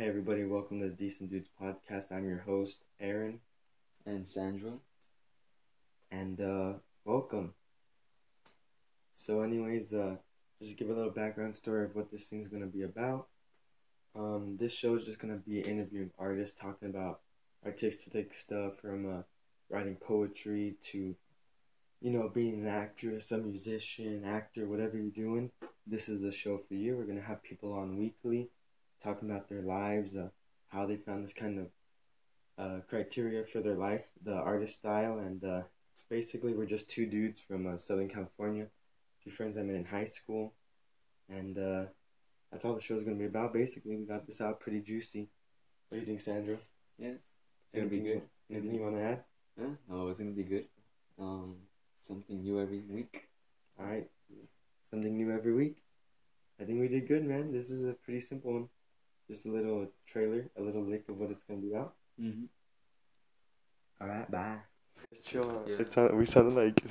Hey everybody, welcome to the Decent Dudes podcast. I'm your host, Aaron, and Sandra. and uh welcome. So anyways, uh just to give a little background story of what this thing's gonna be about. Um this show is just gonna be interviewing artists talking about artistic stuff from uh writing poetry to you know being an actress, a musician, actor, whatever you're doing. This is the show for you. We're gonna have people on weekly talking about their lives, uh, how they found this kind of uh, criteria for their life, the artist style, and uh, basically we're just two dudes from uh, Southern California, two friends I met in high school, and uh, that's all the show's gonna be about. Basically, we got this out pretty juicy. What do you think, Sandra? Yes, it's gonna be good. Anything you want to add? Huh? No, it's gonna be good. Um, something new every week. All right, something new every week. I think we did good, man. This is a pretty simple one. Just a little trailer, a little lick of what it's gonna be about. Mm-hmm. All right, bye. Just chill. Yeah. It sound, we sounded like